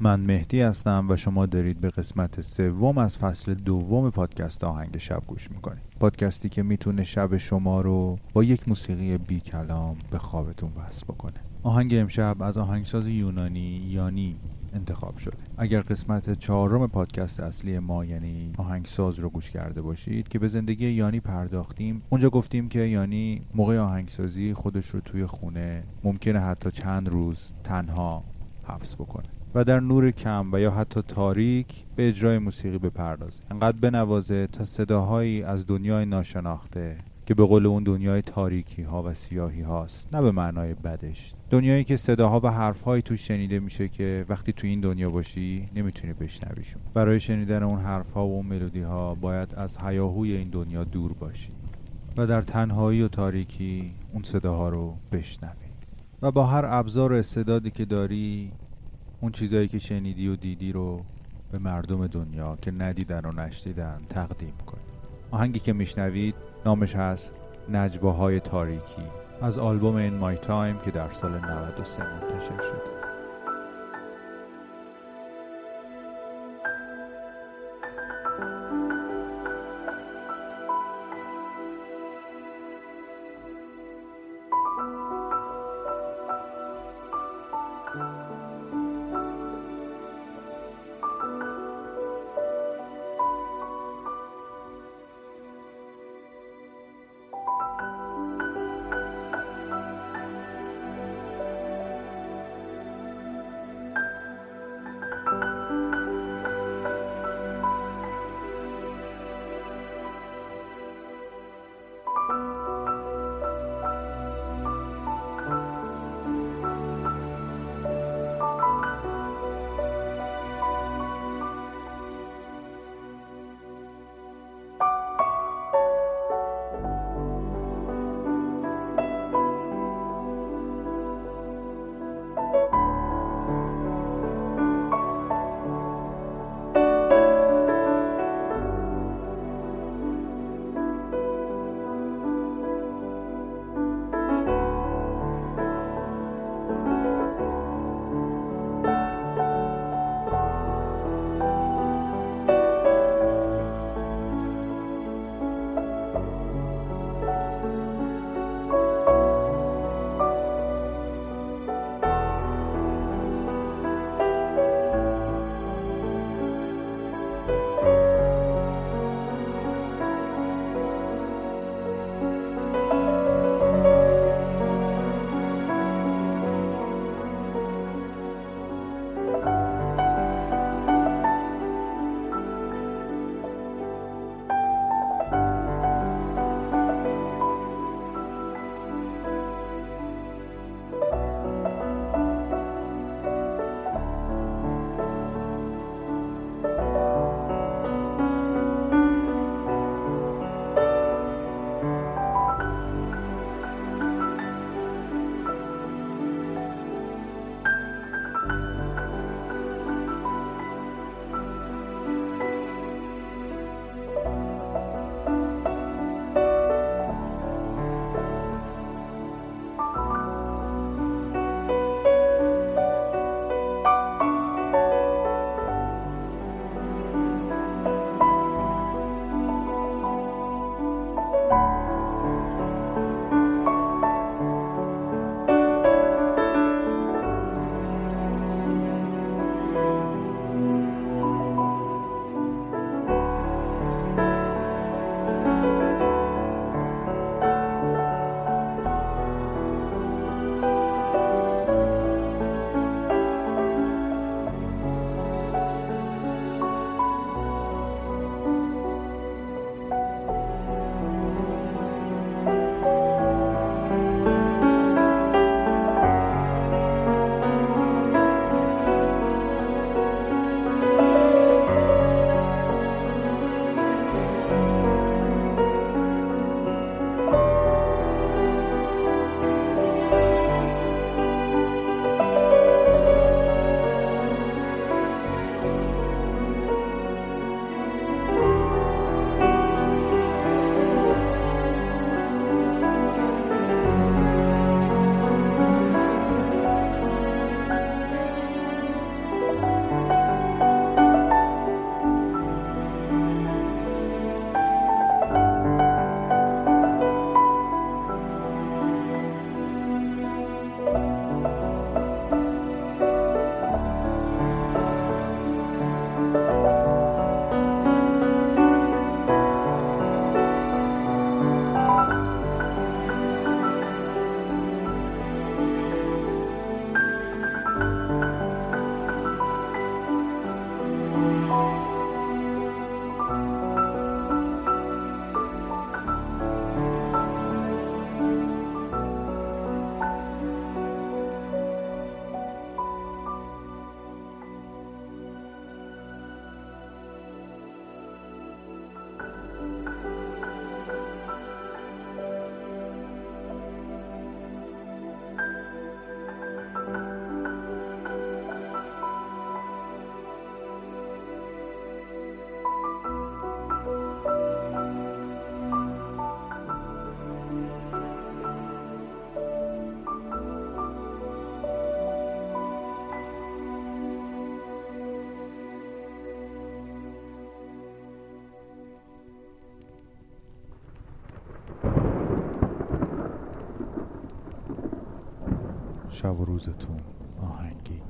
من مهدی هستم و شما دارید به قسمت سوم از فصل دوم پادکست آهنگ شب گوش می‌کنید. پادکستی که می‌تونه شب شما رو با یک موسیقی بی کلام به خوابتون وصل بکنه. آهنگ امشب از آهنگساز یونانی یانی انتخاب شده. اگر قسمت چهارم پادکست اصلی ما یعنی آهنگساز رو گوش کرده باشید که به زندگی یانی پرداختیم اونجا گفتیم که یانی موقع آهنگسازی خودش رو توی خونه ممکنه حتی چند روز تنها حبس بکنه. و در نور کم و یا حتی تاریک به اجرای موسیقی بپردازه. انقدر بنوازه تا صداهایی از دنیای ناشناخته که به قول اون دنیای تاریکی ها و سیاهی هاست نه به معنای بدش. دنیایی که صداها و حرفهایی تو شنیده میشه که وقتی تو این دنیا باشی نمی‌تونی بشنویشون برای شنیدن اون حرفها و اون ملودی ها باید از هیاهوی این دنیا دور باشی و در تنهایی و تاریکی اون صداها رو بشنوی. و با هر ابزار و استعدادی که داری اون چیزایی که شنیدی و دیدی رو به مردم دنیا که ندیدن و نشدیدن تقدیم کنی. آهنگی که میشنوید نامش هست نجواهای تاریکی از آلبوم این مای تایم که در سال 93 منتشر شده. شب و روزتون. آهنگی.